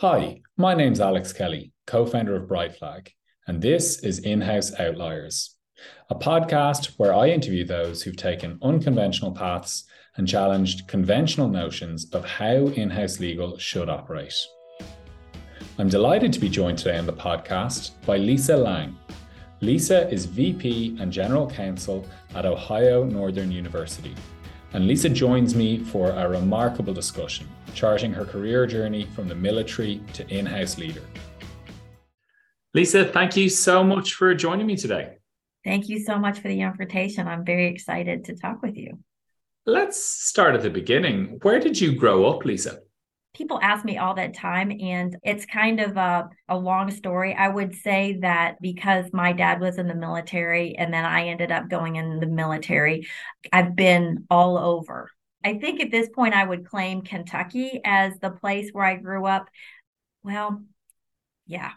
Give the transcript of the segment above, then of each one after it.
Hi, my name's Alex Kelly, co founder of Brightflag, and this is In House Outliers, a podcast where I interview those who've taken unconventional paths and challenged conventional notions of how in house legal should operate. I'm delighted to be joined today on the podcast by Lisa Lang. Lisa is VP and General Counsel at Ohio Northern University. And Lisa joins me for a remarkable discussion charting her career journey from the military to in house leader. Lisa, thank you so much for joining me today. Thank you so much for the invitation. I'm very excited to talk with you. Let's start at the beginning. Where did you grow up, Lisa? People ask me all that time, and it's kind of a, a long story. I would say that because my dad was in the military and then I ended up going in the military, I've been all over. I think at this point I would claim Kentucky as the place where I grew up. Well, yeah.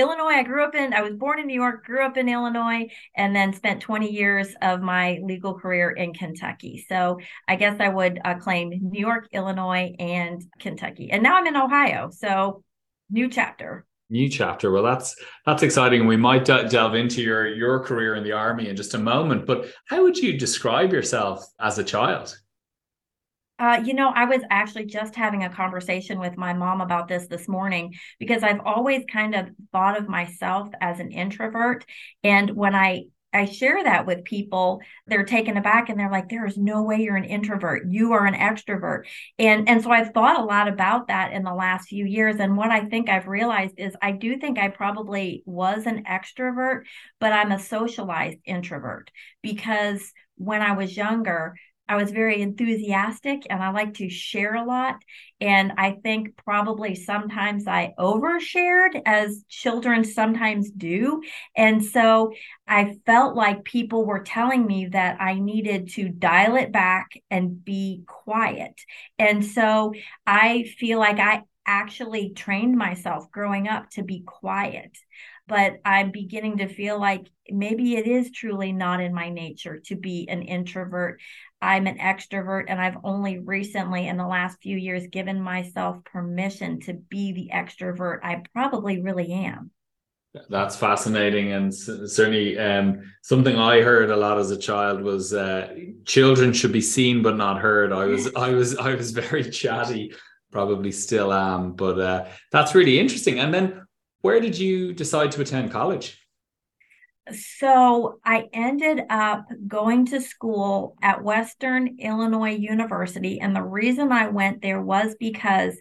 Illinois, I grew up in, I was born in New York, grew up in Illinois, and then spent 20 years of my legal career in Kentucky. So I guess I would uh, claim New York, Illinois, and Kentucky. And now I'm in Ohio. So new chapter new chapter well that's that's exciting and we might delve into your your career in the army in just a moment but how would you describe yourself as a child uh, you know, I was actually just having a conversation with my mom about this this morning because I've always kind of thought of myself as an introvert. And when I I share that with people, they're taken aback and they're like, there is no way you're an introvert. You are an extrovert. And and so I've thought a lot about that in the last few years. And what I think I've realized is I do think I probably was an extrovert, but I'm a socialized introvert because when I was younger, I was very enthusiastic and I like to share a lot. And I think probably sometimes I overshared as children sometimes do. And so I felt like people were telling me that I needed to dial it back and be quiet. And so I feel like I actually trained myself growing up to be quiet but I'm beginning to feel like maybe it is truly not in my nature to be an introvert. I'm an extrovert, and I've only recently, in the last few years, given myself permission to be the extrovert I probably really am. That's fascinating, and certainly um, something I heard a lot as a child was uh, children should be seen but not heard. I was, I was, I was very chatty, probably still am, but uh, that's really interesting. And then, where did you decide to attend college? So I ended up going to school at Western Illinois University. And the reason I went there was because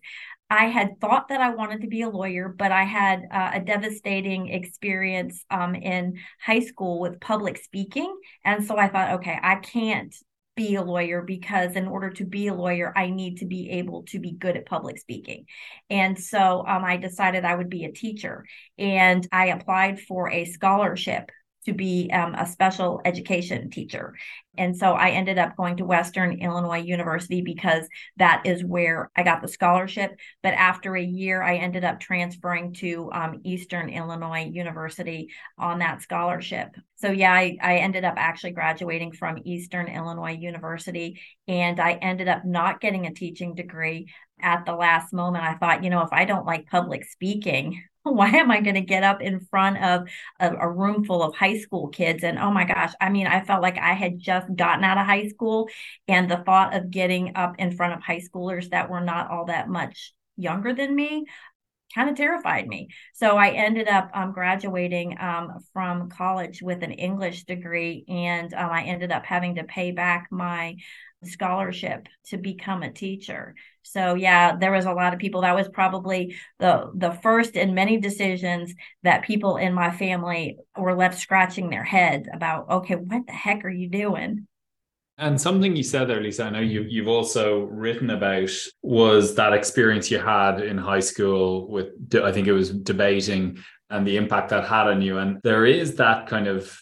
I had thought that I wanted to be a lawyer, but I had uh, a devastating experience um, in high school with public speaking. And so I thought, okay, I can't be a lawyer because in order to be a lawyer i need to be able to be good at public speaking and so um, i decided i would be a teacher and i applied for a scholarship to be um, a special education teacher. And so I ended up going to Western Illinois University because that is where I got the scholarship. But after a year, I ended up transferring to um, Eastern Illinois University on that scholarship. So, yeah, I, I ended up actually graduating from Eastern Illinois University and I ended up not getting a teaching degree at the last moment. I thought, you know, if I don't like public speaking, why am I going to get up in front of a, a, room full of high school kids? And oh my gosh, I mean, I felt like I had just gotten out of high school. And the thought of getting up in front of high schoolers that were not all that much younger than me kind of terrified me. So I ended up um, graduating um, from college with an English degree, and um, I ended up having to pay back my scholarship to become a teacher. So yeah, there was a lot of people. That was probably the the first in many decisions that people in my family were left scratching their heads about. Okay, what the heck are you doing? And something you said there, Lisa, I know you, you've also written about was that experience you had in high school with, I think it was debating and the impact that had on you. And there is that kind of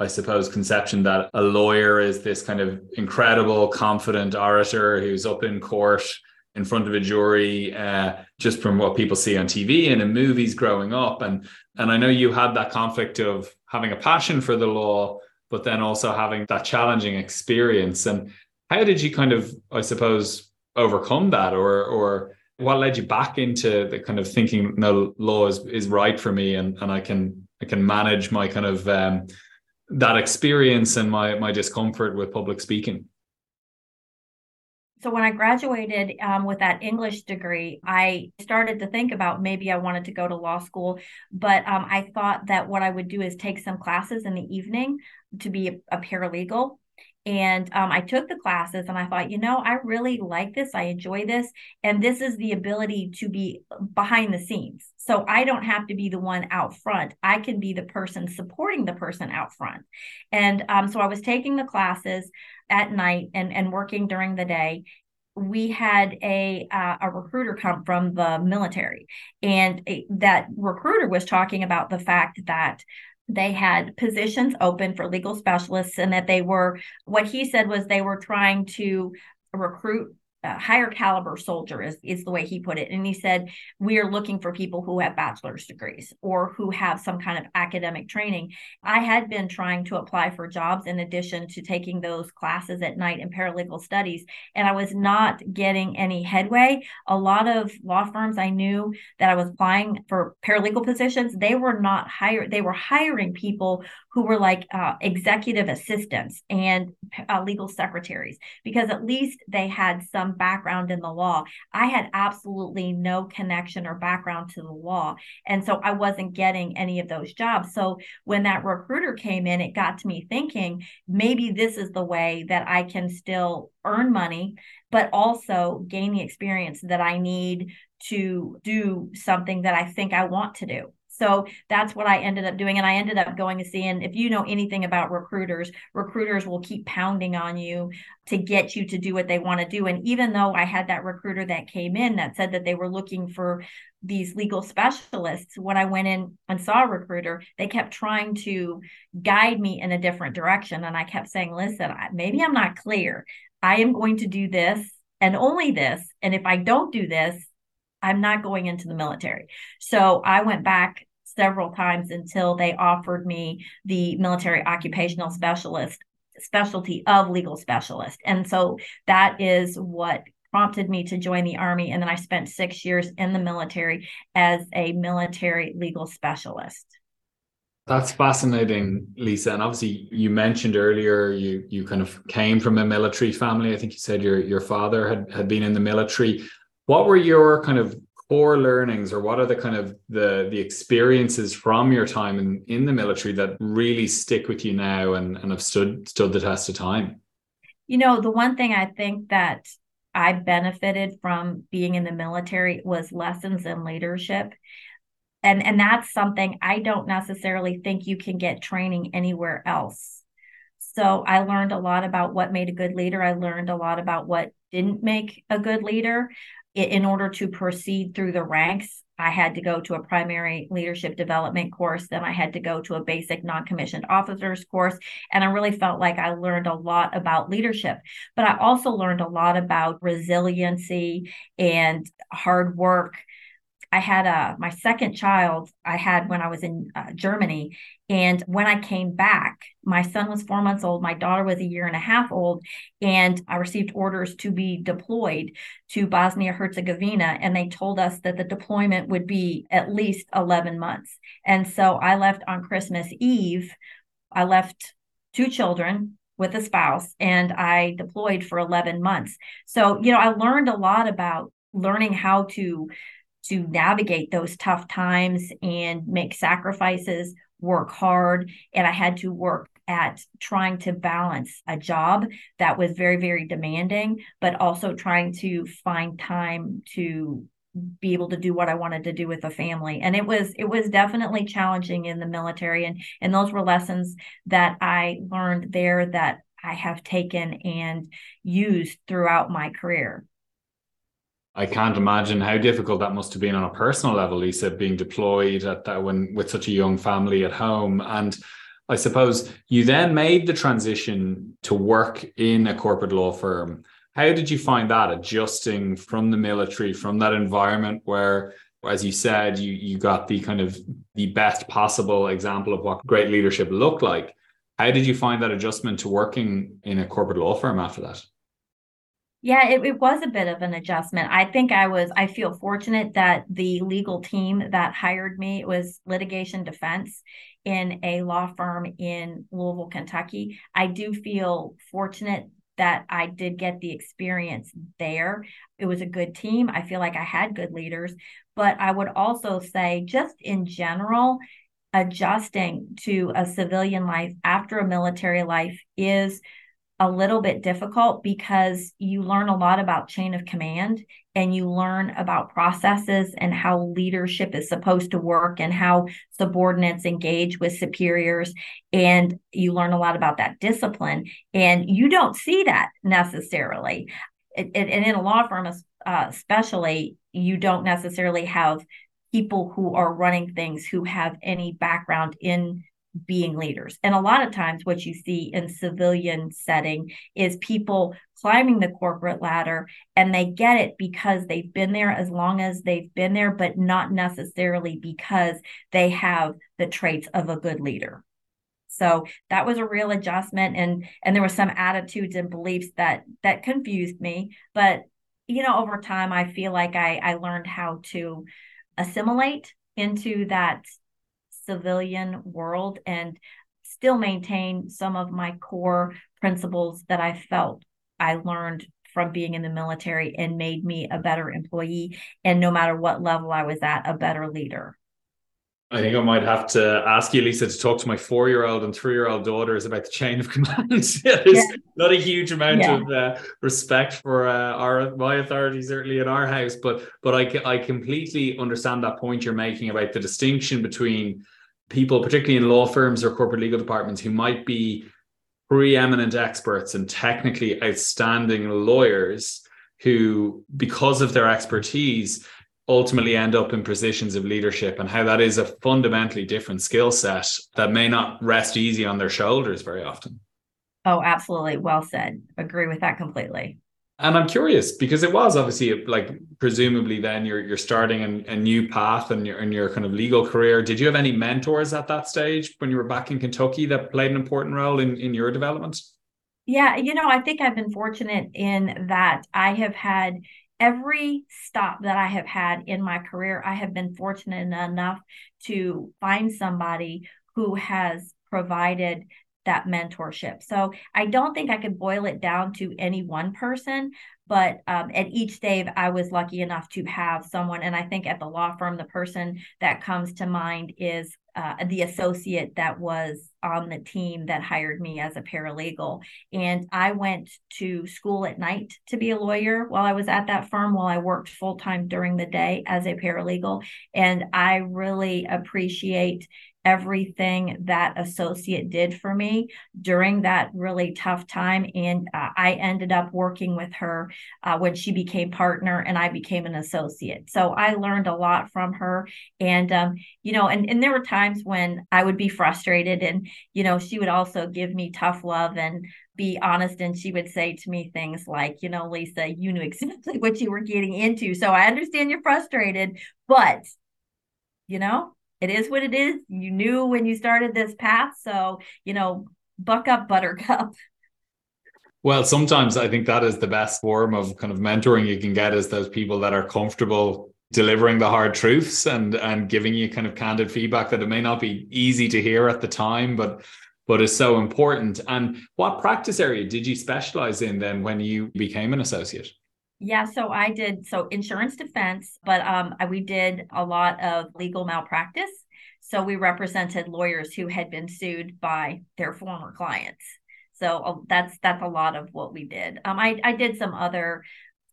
I suppose, conception that a lawyer is this kind of incredible, confident orator who's up in court in front of a jury, uh, just from what people see on TV and in movies growing up. And and I know you had that conflict of having a passion for the law, but then also having that challenging experience. And how did you kind of, I suppose, overcome that, or or what led you back into the kind of thinking no law is, is right for me and, and I can I can manage my kind of um, that experience and my my discomfort with public speaking? So when I graduated um, with that English degree, I started to think about maybe I wanted to go to law school, but um, I thought that what I would do is take some classes in the evening to be a, paralegal. And um, I took the classes and I thought, you know, I really like this. I enjoy this. And this is the ability to be behind the scenes. So I don't have to be the one out front. I can be the person supporting the person out front. And um, so I was taking the classes at night and, and working during the day we had a uh, a recruiter come from the military and it, that recruiter was talking about the fact that they had positions open for legal specialists and that they were what he said was they were trying to recruit a higher caliber soldier is, is the way he put it. And he said we are looking for people who have bachelor's degrees or who have some kind of academic training. I had been trying to apply for jobs in addition to taking those classes at night in paralegal studies and i was not getting any headway. A lot of law firms i knew that i was applying for paralegal positions they were not hired they were hiring people who were like uh, executive assistants and uh, legal secretaries because at least they had some some background in the law. I had absolutely no connection or background to the law. And so I wasn't getting any of those jobs. So when that recruiter came in, it got to me thinking maybe this is the way that I can still earn money, but also gain the experience that I need to do something that I think I want to do. So that's what I ended up doing. And I ended up going to see, and if you know anything about recruiters, recruiters will keep pounding on you to get you to do what they want to do. And even though I had that recruiter that came in that said that they were looking for these legal specialists, when I went in and saw a recruiter, they kept trying to guide me in a different direction. And I kept saying, listen, maybe I'm not clear. I am going to do this and only this. And if I don't do this, I'm not going into the military. So I went back several times until they offered me the military occupational specialist specialty of legal specialist. And so that is what prompted me to join the Army. And then I spent six years in the military as a military legal specialist. That's fascinating, Lisa. And obviously, you mentioned earlier you you kind of came from a military family. I think you said your your father had had been in the military. What were your kind of core learnings or what are the kind of the the experiences from your time in, in the military that really stick with you now and, and have stood stood the test of time? You know the one thing i think that i benefited from being in the military was lessons in leadership. And and that's something i don't necessarily think you can get training anywhere else. So i learned a lot about what made a good leader. I learned a lot about what didn't make a good leader in order to proceed through the ranks, I had to go to a primary leadership development course. Then I had to go to a basic non commissioned officers course. And I really felt like I learned a lot about leadership. But I also learned a lot about resiliency and hard work I had a uh, my second child I had when I was in uh, Germany, and when I came back, my son was four months old, my daughter was a year and a half old, and I received orders to be deployed to Bosnia Herzegovina, and they told us that the deployment would be at least eleven months, and so I left on Christmas Eve. I left two children with a spouse and I deployed for 11 months. So, you know, I learned a lot about learning how to to navigate those tough times and make sacrifices, work hard. And I had to work at trying to balance a job that was very, very demanding, but also trying to find time to be able to do what I wanted to do with the family. And it was it was definitely challenging in the military and and those were lessons that I learned there that I have taken and used throughout my career. I can't imagine how difficult that must have been on a personal level, Lisa, being deployed at that when with such a young family at home. And I suppose you then made the transition to work in a corporate law firm. How did you find that adjusting from the military, from that environment where, as you said, you you got the kind of the best possible example of what great leadership looked like? How did you find that adjustment to working in a corporate law firm after that? Yeah, it, it was a bit of an adjustment. I think I was, I feel fortunate that the legal team that hired me was litigation defense in a law firm in Louisville, Kentucky. I do feel fortunate that I did get the experience there. It was a good team. I feel like I had good leaders, but I would also say, just in general, adjusting to a civilian life after a military life is a little bit difficult because you learn a lot about chain of command and you learn about processes and how leadership is supposed to work and how subordinates engage with superiors. And you learn a lot about that discipline and you don't see that necessarily. And in a law firm uh, especially you don't necessarily have people who are running things who have any background in being leaders. And a lot of times what you see in civilian setting is people climbing the corporate ladder and they get it because they've been there as long as they've been there but not necessarily because they have the traits of a good leader. So that was a real adjustment and and there were some attitudes and beliefs that that confused me, but you know over time I feel like I I learned how to assimilate into that civilian world and still maintain some of my core principles that I felt I learned from being in the military and made me a better employee. And no matter what level I was at, a better leader. I think I might have to ask you, Lisa, to talk to my four year old and three year old daughters about the chain of command. There's yeah. not a huge amount yeah. of uh, respect for uh, our my authority, certainly in our house, but but I, I completely understand that point you're making about the distinction between people, particularly in law firms or corporate legal departments, who might be preeminent experts and technically outstanding lawyers who, because of their expertise, ultimately end up in positions of leadership and how that is a fundamentally different skill set that may not rest easy on their shoulders very often. Oh, absolutely. Well said. Agree with that completely. And I'm curious because it was obviously like presumably then you're you're starting a, a new path in your in your kind of legal career. Did you have any mentors at that stage when you were back in Kentucky that played an important role in in your development? Yeah, you know, I think I've been fortunate in that I have had every stop that I have had in my career, I have been fortunate enough to find somebody who has provided that mentorship. So I don't think I could boil it down to any one person, but um, at each stage, I was lucky enough to have someone. And I think at the law firm, the person that comes to mind is uh, the associate that was on the team that hired me as a paralegal. And I went to school at night to be a lawyer while I was at that firm, while I worked full time during the day as a paralegal. And I really appreciate everything that associate did for me during that really tough time. And uh, i ended up working with her uh, when she became partner and i became an associate. So i learned a lot from her. And um, you know and, and there were times when i would be frustrated and you know she would also give me tough love and be honest and she would say to me things like you know lisa you knew exactly what you were getting into so i understand you're frustrated but you know it is what it is. You knew when you started this path. So, you know, buck up, buttercup. Well, sometimes I think that is the best form of kind of mentoring you can get is those people that are comfortable delivering the hard truths and and giving you kind of candid feedback that it may not be easy to hear at the time, but but is so important. And what practice area did you specialize in then when you became an associate? Yeah, so I did so insurance defense, but um, we did a lot of legal malpractice. So we represented lawyers who had been sued by their former clients. So uh, that's that's a lot of what we did. Um, I I did some other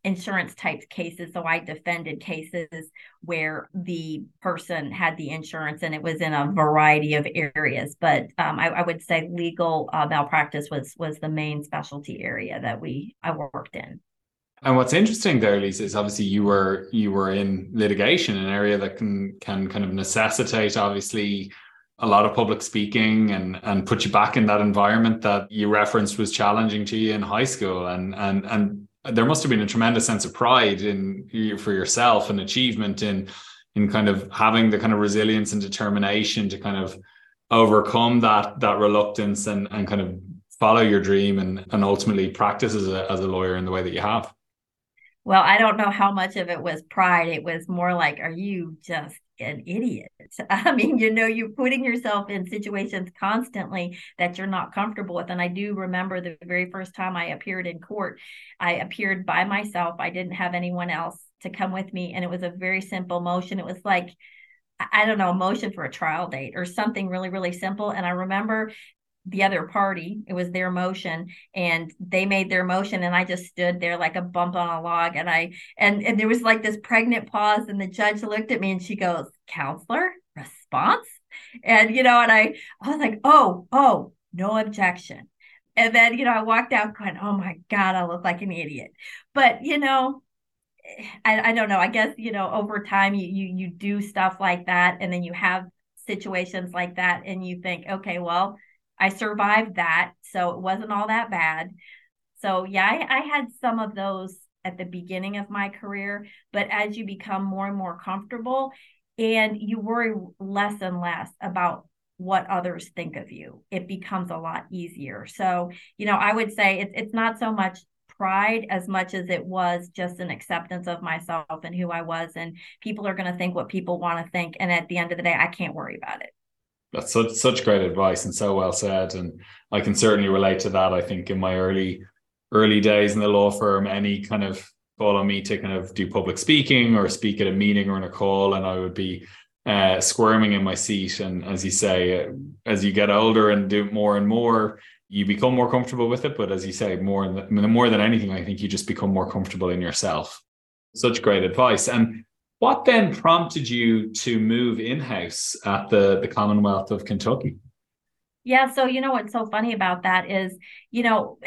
insurance type cases. So I defended cases where the person had the insurance and it was in a variety of areas. But um, I, I, would say legal uh, malpractice was was the main specialty area that we I worked in. And what's interesting there, Lisa, is obviously you were you were in litigation, an area that can can kind of necessitate obviously a lot of public speaking and and put you back in that environment that you referenced was challenging to you in high school. And and and there must have been a tremendous sense of pride in for yourself and achievement in in kind of having the kind of resilience and determination to kind of overcome that that reluctance and and kind of follow your dream and and ultimately practice as a as a lawyer in the way that you have Well, I don't know how much of it was pride. It was more like, are you just an idiot? I mean, you know, you're putting yourself in situations constantly that you're not comfortable with. And I do remember the very first time I appeared in court, I appeared by myself. I didn't have anyone else to come with me. And it was a very simple motion. It was like, I don't know, a motion for a trial date or something really, really simple. And I remember the other party it was their motion and they made their motion and i just stood there like a bump on a log and i and and there was like this pregnant pause and the judge looked at me and she goes counselor response? And you know and i i was like oh oh no objection. And then you know i walked out going oh my god i look like an idiot. But you know I, I don't know i guess you know over time you, you you do stuff like that and then you have situations like that and you think okay well I survived that. So it wasn't all that bad. So, yeah, I, I, had some of those at the beginning of my career. But as you become more and more comfortable and you worry less and less about what others think of you, it becomes a lot easier. So, you know, I would say it's, it's not so much pride as much as it was just an acceptance of myself and who I was. And people are going to think what people want to think. And at the end of the day, I can't worry about it that's such such great advice and so well said. And I can certainly relate to that. I think in my early early days in the law firm, any kind of call on me to kind of do public speaking or speak at a meeting or in a call, and I would be uh, squirming in my seat. And as you say, uh, as you get older and do more and more, you become more comfortable with it. But as you say, more than more than anything, I think you just become more comfortable in yourself. Such great advice. And what then prompted you to move in house at the, the Commonwealth of Kentucky? Yeah, so you know what's so funny about that is, you know,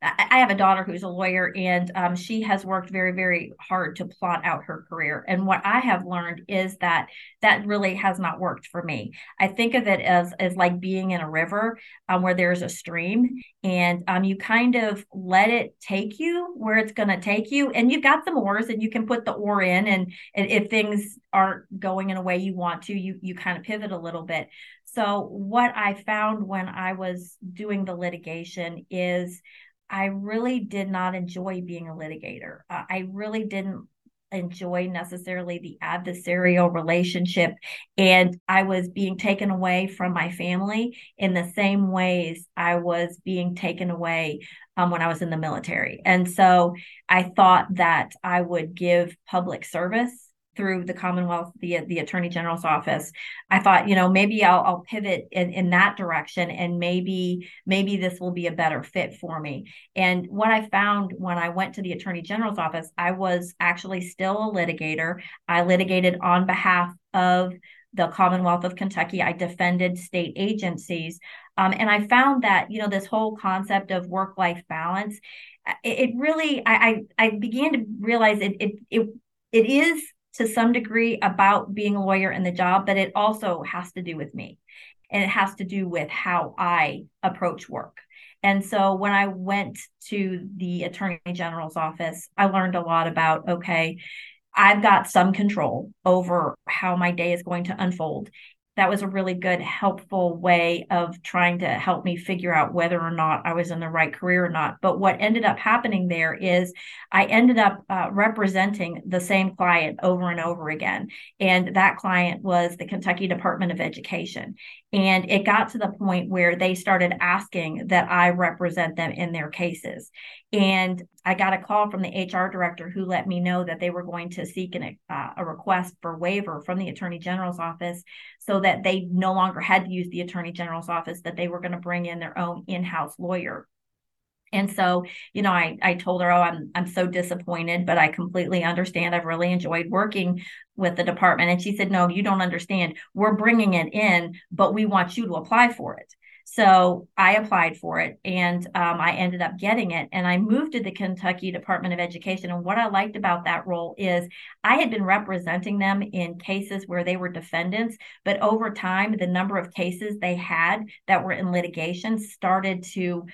I have a daughter who's a lawyer, and um, she has worked very, very hard to plot out her career. And what I have learned is that that really has not worked for me. I think of it as as like being in a river um, where there's a stream, and um, you kind of let it take you where it's going to take you, and you've got some oars, and you can put the oar in, and, and if things aren't going in a way you want to, you you kind of pivot a little bit. So what I found when I was doing the litigation is I really did not enjoy being a litigator. Uh, I really didn't enjoy necessarily the adversarial relationship. And I was being taken away from my family in the same ways I was being taken away um, when I was in the military. And so I thought that I would give public service through the Commonwealth, the the Attorney General's office, I thought, you know, maybe I'll, I'll pivot in, in that direction, and maybe maybe this will be a better fit for me. And what I found when I went to the Attorney General's office, I was actually still a litigator. I litigated on behalf of the Commonwealth of Kentucky. I defended state agencies. Um, and I found that, you know, this whole concept of work life balance, it, it really, I, I, I, began to realize it, it, it, it is to some degree about being a lawyer and the job, but it also has to do with me. And it has to do with how I approach work. And so when I went to the attorney general's office, I learned a lot about okay, I've got some control over how my day is going to unfold that was a really good, helpful way of trying to help me figure out whether or not I was in the right career or not. But what ended up happening there is I ended up uh, representing the same client over and over again. And that client was the Kentucky Department of Education. And it got to the point where they started asking that I represent them in their cases. And I got a call from the HR director who let me know that they were going to seek an, uh, a request for waiver from the attorney general's office so that they no longer had to use the attorney general's office, that they were going to bring in their own in house lawyer. And so, you know, I, I told her, oh, I'm I'm so disappointed, but I completely understand. I've really enjoyed working with the department. And she said, no, you don't understand. We're bringing it in, but we want you to apply for it. So I applied for it and um, I ended up getting it. And I moved to the Kentucky Department of Education. And what I liked about that role is I had been representing them in cases where they were defendants, but over time, the number of cases they had that were in litigation started to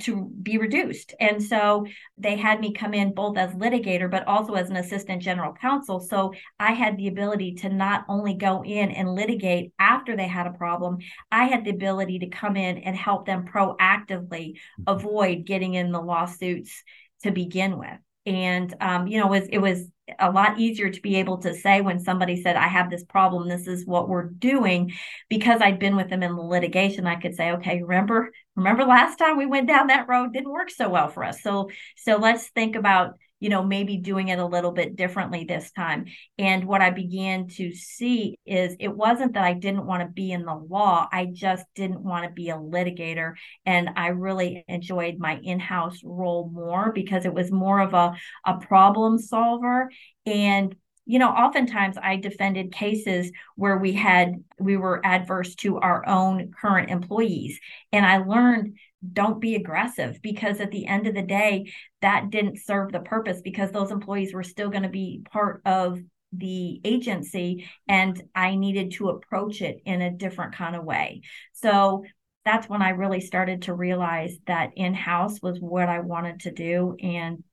to be reduced. And so they had me come in both as litigator, but also as an assistant general counsel. So I had the ability to not only go in and litigate after they had a problem, I had the ability to come in and help them proactively mm-hmm. avoid getting in the lawsuits to begin with. and um, you know it was it was a lot easier to be able to say when somebody said i have this problem this is what we're doing because i'd been with them in the litigation i could say okay remember remember last time we went down that road? Didn't work so well for us. So so let's think about you know, maybe doing it a little bit differently this time. And what I began to see is it wasn't that I didn't want to be in the law, I just didn't want to be a litigator. And I really enjoyed my in house role more because it was more of a, a problem solver. And you know oftentimes i defended cases where we had we were adverse to our own current employees and i learned don't be aggressive because at the end of the day that didn't serve the purpose because those employees were still going to be part of the agency and I needed to approach it in a different kind of way. So that's when I really started to realize that in-house was what I wanted to do and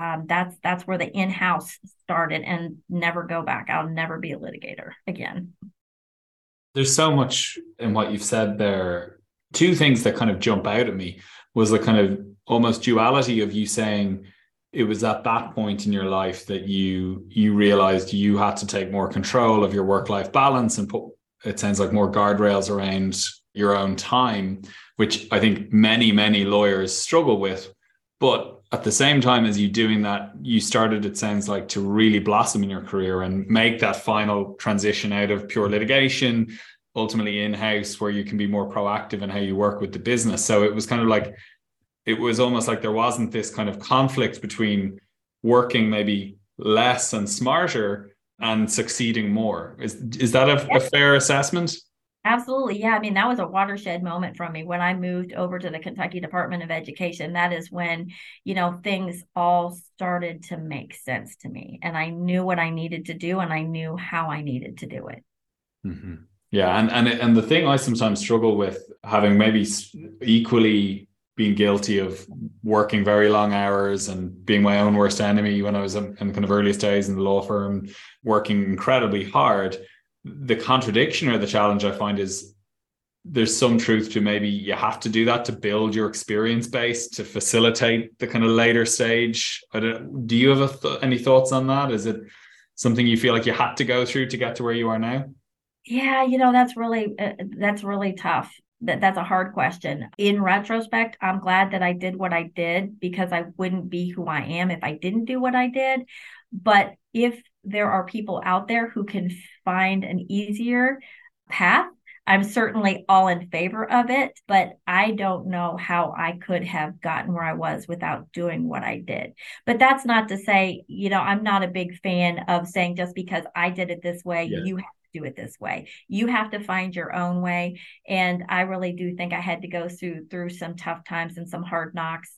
um, that's that's where the in-house started and never go back. I'll never be a litigator again. There's so much in what you've said there two things that kind of jump out at me was the kind of almost duality of you saying it was at that point in your life that you you realized you had to take more control of your work life balance and put it sounds like more guardrails around your own time which i think many many lawyers struggle with. But at the same time as you doing that you started it sounds like to really blossom in your career and make that final transition out of pure litigation ultimately in house where you can be more proactive in how you work with the business. So it was kind of like, it was almost like there wasn't this kind of conflict between working maybe less and smarter and succeeding more. Is is that a, a fair assessment? Absolutely. Yeah. I mean, that was a watershed moment for me when I moved over to the Kentucky Department of Education. That is when, you know, things all started to make sense to me. And I knew what I needed to do and I knew how I needed to do it. Mm-hmm. Yeah, and and and the thing I sometimes struggle with having maybe equally been guilty of working very long hours and being my own worst enemy when I was in kind of earliest days in the law firm, working incredibly hard. The contradiction or the challenge I find is there's some truth to maybe you have to do that to build your experience base to facilitate the kind of later stage. Do you have th- any thoughts on that? Is it something you feel like you had to go through to get to where you are now? Yeah, you know, that's really uh, that's really tough. That that's a hard question. In retrospect, I'm glad that I did what I did because I wouldn't be who I am if I didn't do what I did. But if there are people out there who can find an easier path, I'm certainly all in favor of it, but I don't know how I could have gotten where I was without doing what I did. But that's not to say, you know, I'm not a big fan of saying just because I did it this way, yeah. you have do it this way. You have to find your own way. And I really do think I had to go through through some tough times and some hard knocks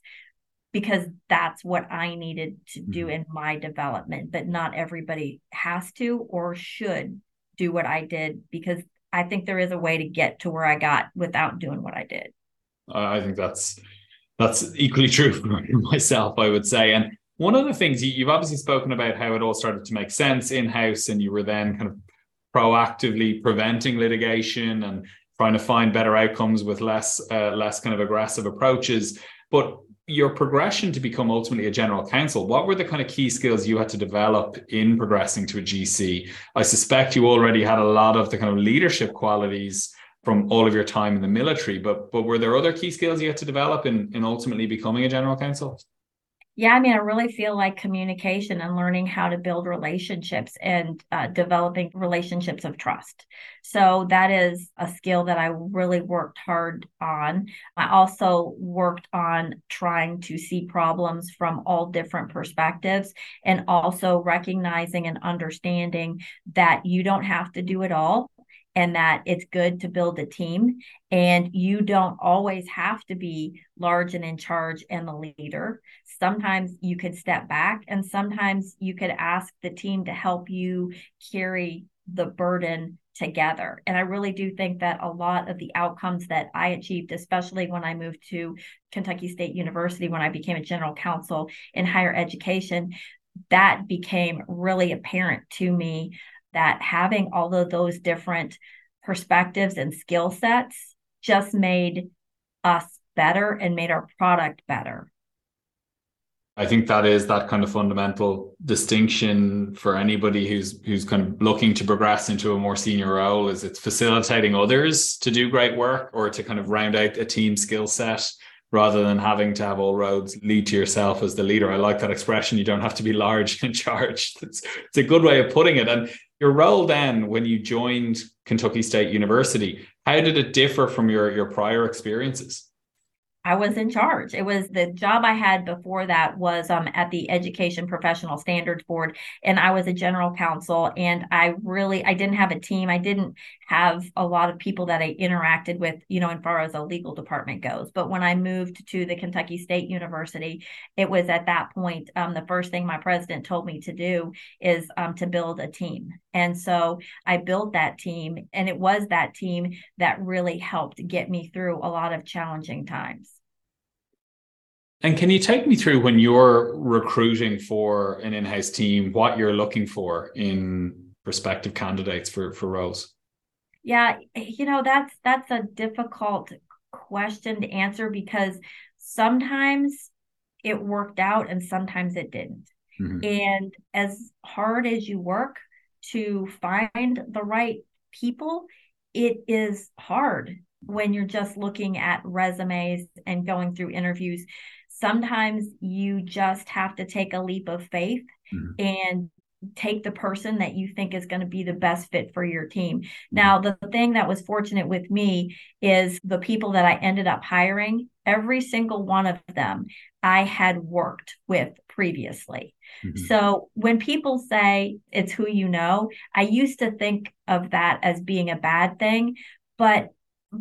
because that's what I needed to do mm-hmm. in my development. But not everybody has to or should do what I did because I think there is a way to get to where I got without doing what I did. I think that's that's equally true for myself, I would say. And one of the things you, have obviously spoken about how it all started to make sense in house, and you were then kind of proactively preventing litigation and trying to find better outcomes with less uh, less kind of aggressive approaches. But your progression to become ultimately a general counsel what were the kind of key skills you had to develop in progressing to a gc i suspect you already had a lot of the kind of leadership qualities from all of your time in the military but but were there other key skills you had to develop in in ultimately becoming a general counsel yeah, I mean, I really feel like communication and learning how to build relationships and uh, developing relationships of trust. So that is a skill that I really worked hard on. I also worked on trying to see problems from all different perspectives and also recognizing and understanding that you don't have to do it all and that it's good to build a team and you don't always have to be large and in charge and the leader sometimes you could step back and sometimes you could ask the team to help you carry the burden together and i really do think that a lot of the outcomes that i achieved especially when i moved to kentucky state university when i became a general counsel in higher education that became really apparent to me that having all of those different perspectives and skill sets just made us better and made our product better. I think that is that kind of fundamental distinction for anybody who's who's kind of looking to progress into a more senior role is it's facilitating others to do great work or to kind of round out a team skill set rather than having to have all roads lead to yourself as the leader. I like that expression. You don't have to be large in charge. It's, it's a good way of putting it. And your role then when you joined Kentucky State University, how did it differ from your, your prior experiences? I was in charge. It was the job I had before that was um, at the Education Professional Standards Board, and I was a general counsel. And I really, I didn't have a team. I didn't have a lot of people that I interacted with, you know, as far as a legal department goes. But when I moved to the Kentucky State University, it was at that point um, the first thing my president told me to do is um, to build a team. And so I built that team, and it was that team that really helped get me through a lot of challenging times. And can you take me through when you're recruiting for an in-house team, what you're looking for in prospective candidates for for roles? Yeah, you know that's that's a difficult question to answer because sometimes it worked out and sometimes it didn't. Mm-hmm. And as hard as you work to find the right people, it is hard when you're just looking at resumes and going through interviews sometimes you just have to take a leap of faith mm-hmm. and take the person that you think is going to be the best fit for your team. Mm-hmm. Now, the thing that was fortunate with me is the people that I ended up hiring, every single one of them I had worked with previously. Mm-hmm. So when people say it's who you know, I used to think of that as being a bad thing. But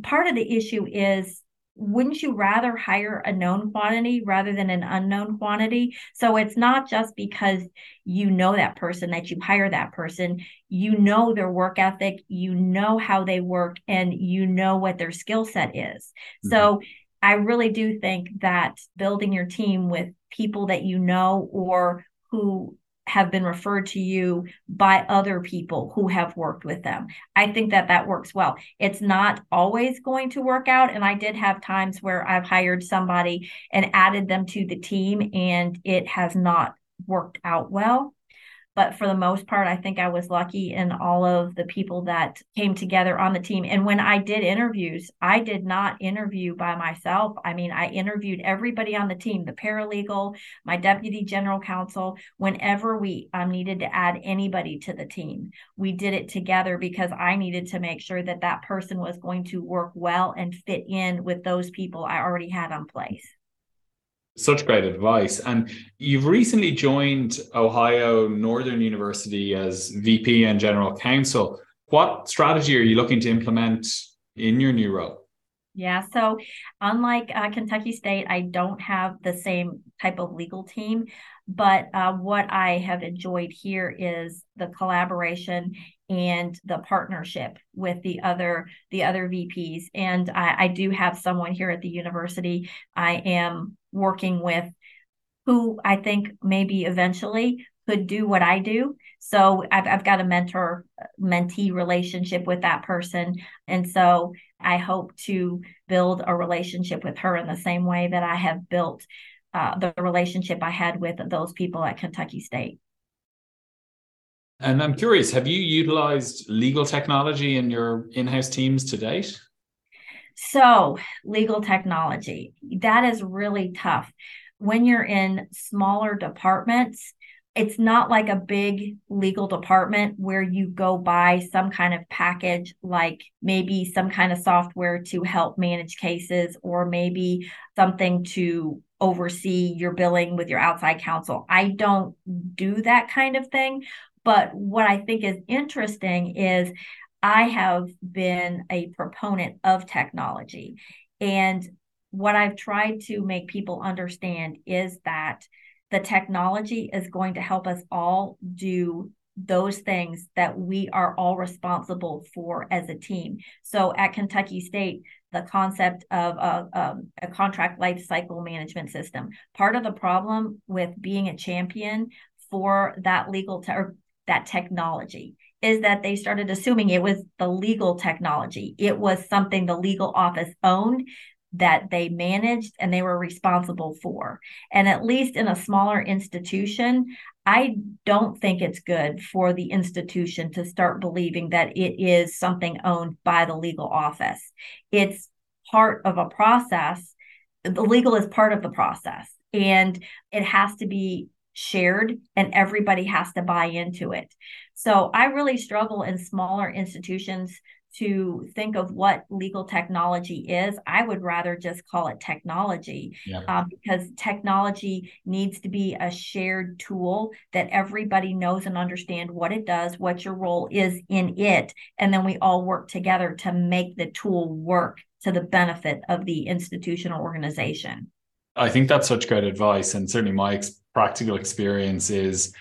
part of the issue is wouldn't you rather hire a known quantity rather than an unknown quantity? So it's not just because you know that person that you hire that person. You know their work ethic, you know how they work, and you know what their skill set is. Mm-hmm. So I really do think that building your team with people that you know or who have been referred to you by other people who have worked with them. I think that that works well. It's not always going to work out. And I did have times where I've hired somebody and added them to the team and it has not worked out well. But for the most part, I think I was lucky in all of the people that came together on the team. And when I did interviews, I did not interview by myself. I mean, I interviewed everybody on the team, the paralegal, my deputy general counsel, whenever we um, needed to add anybody to the team. We did it together because I needed to make sure that that person was going to work well and fit in with those people I already had on place. Such great advice. And you've recently joined Ohio Northern University as VP and General Counsel. What strategy are you looking to implement in your new role? Yeah, so unlike uh, Kentucky State, I don't have the same type of legal team, but uh, what I have enjoyed here is the collaboration and the partnership with the other the other VPs. And I, I do have someone here at the university I am working with who I think maybe eventually could do what I do. So I've, I've got a mentor mentee relationship with that person. And so I hope to build a relationship with her in the same way that I have built uh, the relationship I had with those people at Kentucky State. And I'm curious, have you utilized legal technology in your in house teams to date? So, legal technology, that is really tough. When you're in smaller departments, it's not like a big legal department where you go buy some kind of package, like maybe some kind of software to help manage cases, or maybe something to oversee your billing with your outside counsel. I don't do that kind of thing. But what I think is interesting is I have been a proponent of technology. And what I've tried to make people understand is that the technology is going to help us all do those things that we are all responsible for as a team. So at Kentucky State, the concept of a, a, a, contract life cycle management system. Part of the problem with being a champion for that legal te- or that technology is that they started assuming it was the legal technology. It was something the legal office owned. that they managed and they were responsible for. And at least in a smaller institution, I don't think it's good for the institution to start believing that it is something owned by the legal office. It's part of a process. The legal is part of the process and it has to be shared and everybody has to buy into it. So I really struggle in smaller institutions to think of what legal technology is, I would rather just call it technology yeah. um, because technology needs to be a shared tool that everybody knows and understand what it does, what your role is in it, and then we all work together to make the tool work to the benefit of the institutional organization. I think that's such great advice, and certainly my ex- practical experience is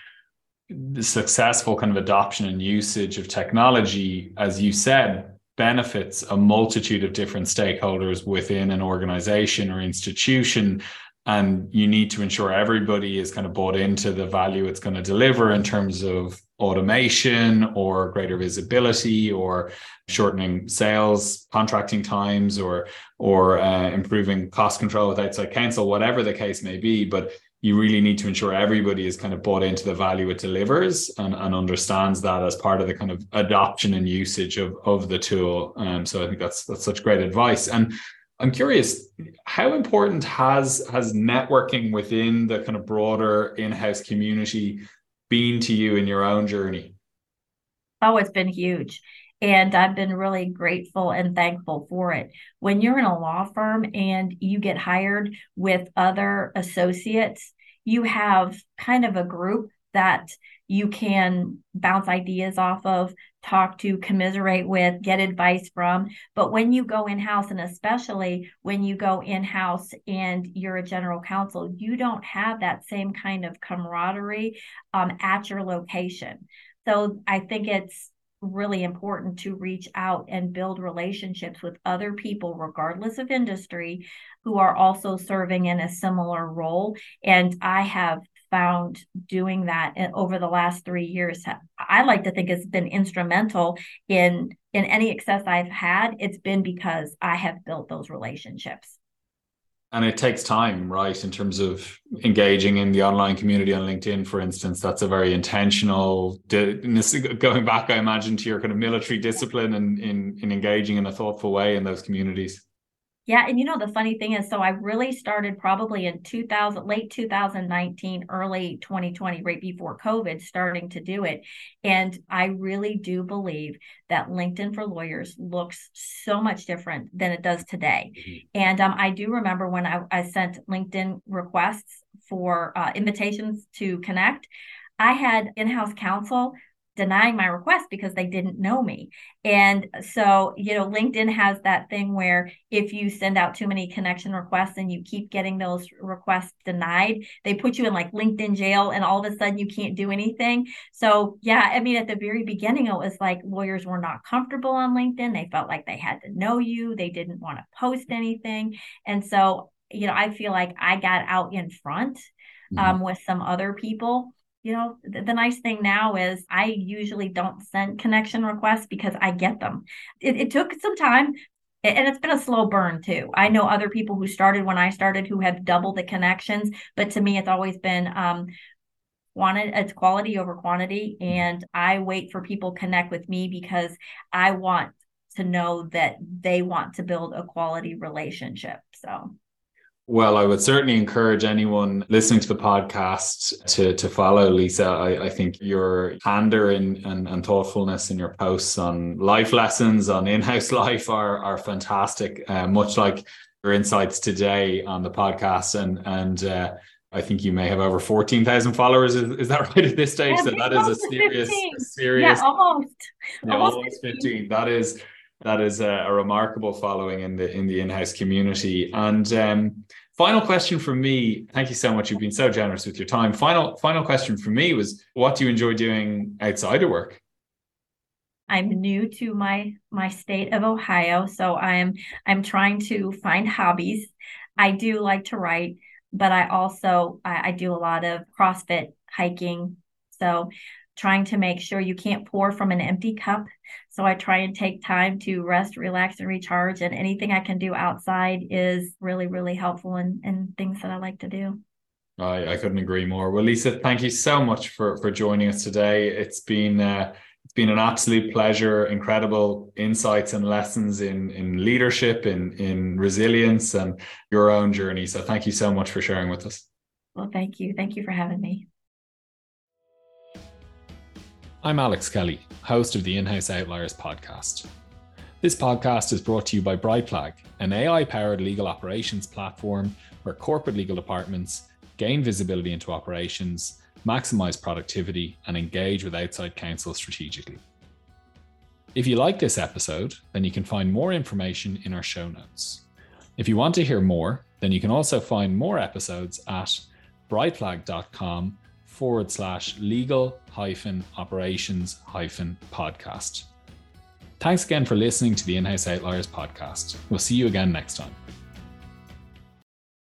successful kind of adoption and usage of technology, as you said, benefits a multitude of different stakeholders within an organization or institution. And you need to ensure everybody is kind of bought into the value it's going to deliver in terms of automation or greater visibility or shortening sales contracting times or or uh, improving cost control with outside counsel whatever the case may be but you really need to ensure everybody is kind of bought into the value it delivers and, and understands that as part of the kind of adoption and usage of, of the tool. Um, so I think that's that's such great advice. And I'm curious, how important has has networking within the kind of broader in-house community been to you in your own journey? Oh, it's been huge. And I've been really grateful and thankful for it. When you're in a law firm and you get hired with other associates, you have kind of a group that you can bounce ideas off of, talk to, commiserate with, get advice from. But when you go in house, and especially when you go in house and you're a general counsel, you don't have that same kind of camaraderie um, at your location. So I think it's really important to reach out and build relationships with other people, regardless of industry, who are also serving in a similar role. And I have found doing that eh, over the last three years i like to think has been instrumental in in any success i've had it's been because i have built those relationships and it takes time right in terms of engaging in the online community on linkedin for instance. That's a very intentional going back i imagine to your kind of military discipline and in, in engaging in a thoughtful way in those communities yeah, and you know the funny thing is, so I really started probably in 2000, late 2019, early 2020, right before COVID, starting to do it. And I really do believe that LinkedIn for lawyers looks so much different than it does today. Mm-hmm. And um, I do remember when I, I sent LinkedIn requests for uh, invitations to connect. I had in-house counsel denying my request because they didn't know me. And so, you know, LinkedIn has that thing where if you send out too many connection requests and you keep getting those requests denied, they put you in like LinkedIn jail and all of a sudden you can't do anything. So, yeah, I mean, at the very beginning, it was like lawyers were not comfortable on LinkedIn. They felt like they had to know you, they didn't want to post anything. And so, you know, I feel like I got out in front mm-hmm. um, with some other people you know the, nice thing now is i usually don't send connection requests because i get them. It, it took some time and it's been a slow burn too. I know other people who started when i started who have doubled the connections but to me it's always been um wanted it's quality over quantity and i wait for people connect with me because i want to know that they want to build a quality relationship so well, I would certainly encourage anyone listening to the podcast to to follow Lisa. I, I think your candor and, and, thoughtfulness in your posts on life lessons on in-house life are are fantastic. Uh, much like your insights today on the podcast, and and uh, I think you may have over fourteen thousand followers. Is, is, that right at this stage? Yeah, so that is a serious, a serious, yeah, almost, yeah, almost, almost 15. 15. That is that is a, a, remarkable following in the in the in-house community. And um, final question from me. Thank you so much. You've been so generous with your time. Final final question for me was, what do you enjoy doing outside of work? I'm new to my my state of Ohio, so I'm I'm trying to find hobbies. I do like to write, but I also I, I do a lot of CrossFit, hiking. So trying to make sure you can't pour from an empty cup. So I try and take time to rest, relax, and recharge. And anything I can do outside is really, really helpful and, and things that I like to do. I, I couldn't agree more. Well, Lisa, thank you so much for for joining us today. It's been uh, it's been an absolute pleasure. Incredible insights and lessons in in leadership, in in resilience, and your own journey. So, thank you so much for sharing with us. Well, thank you. Thank you for having me. I'm Alex Kelly, host of the In House Outliers podcast. This podcast is brought to you by Brightflag, an AI powered legal operations platform where corporate legal departments gain visibility into operations, maximize productivity, and engage with outside counsel strategically. If you like this episode, then you can find more information in our show notes. If you want to hear more, then you can also find more episodes at brightflag.com forward slash legal hyphen operations hyphen podcast. Thanks again for listening to the In House Outliers podcast. We'll see you again next time.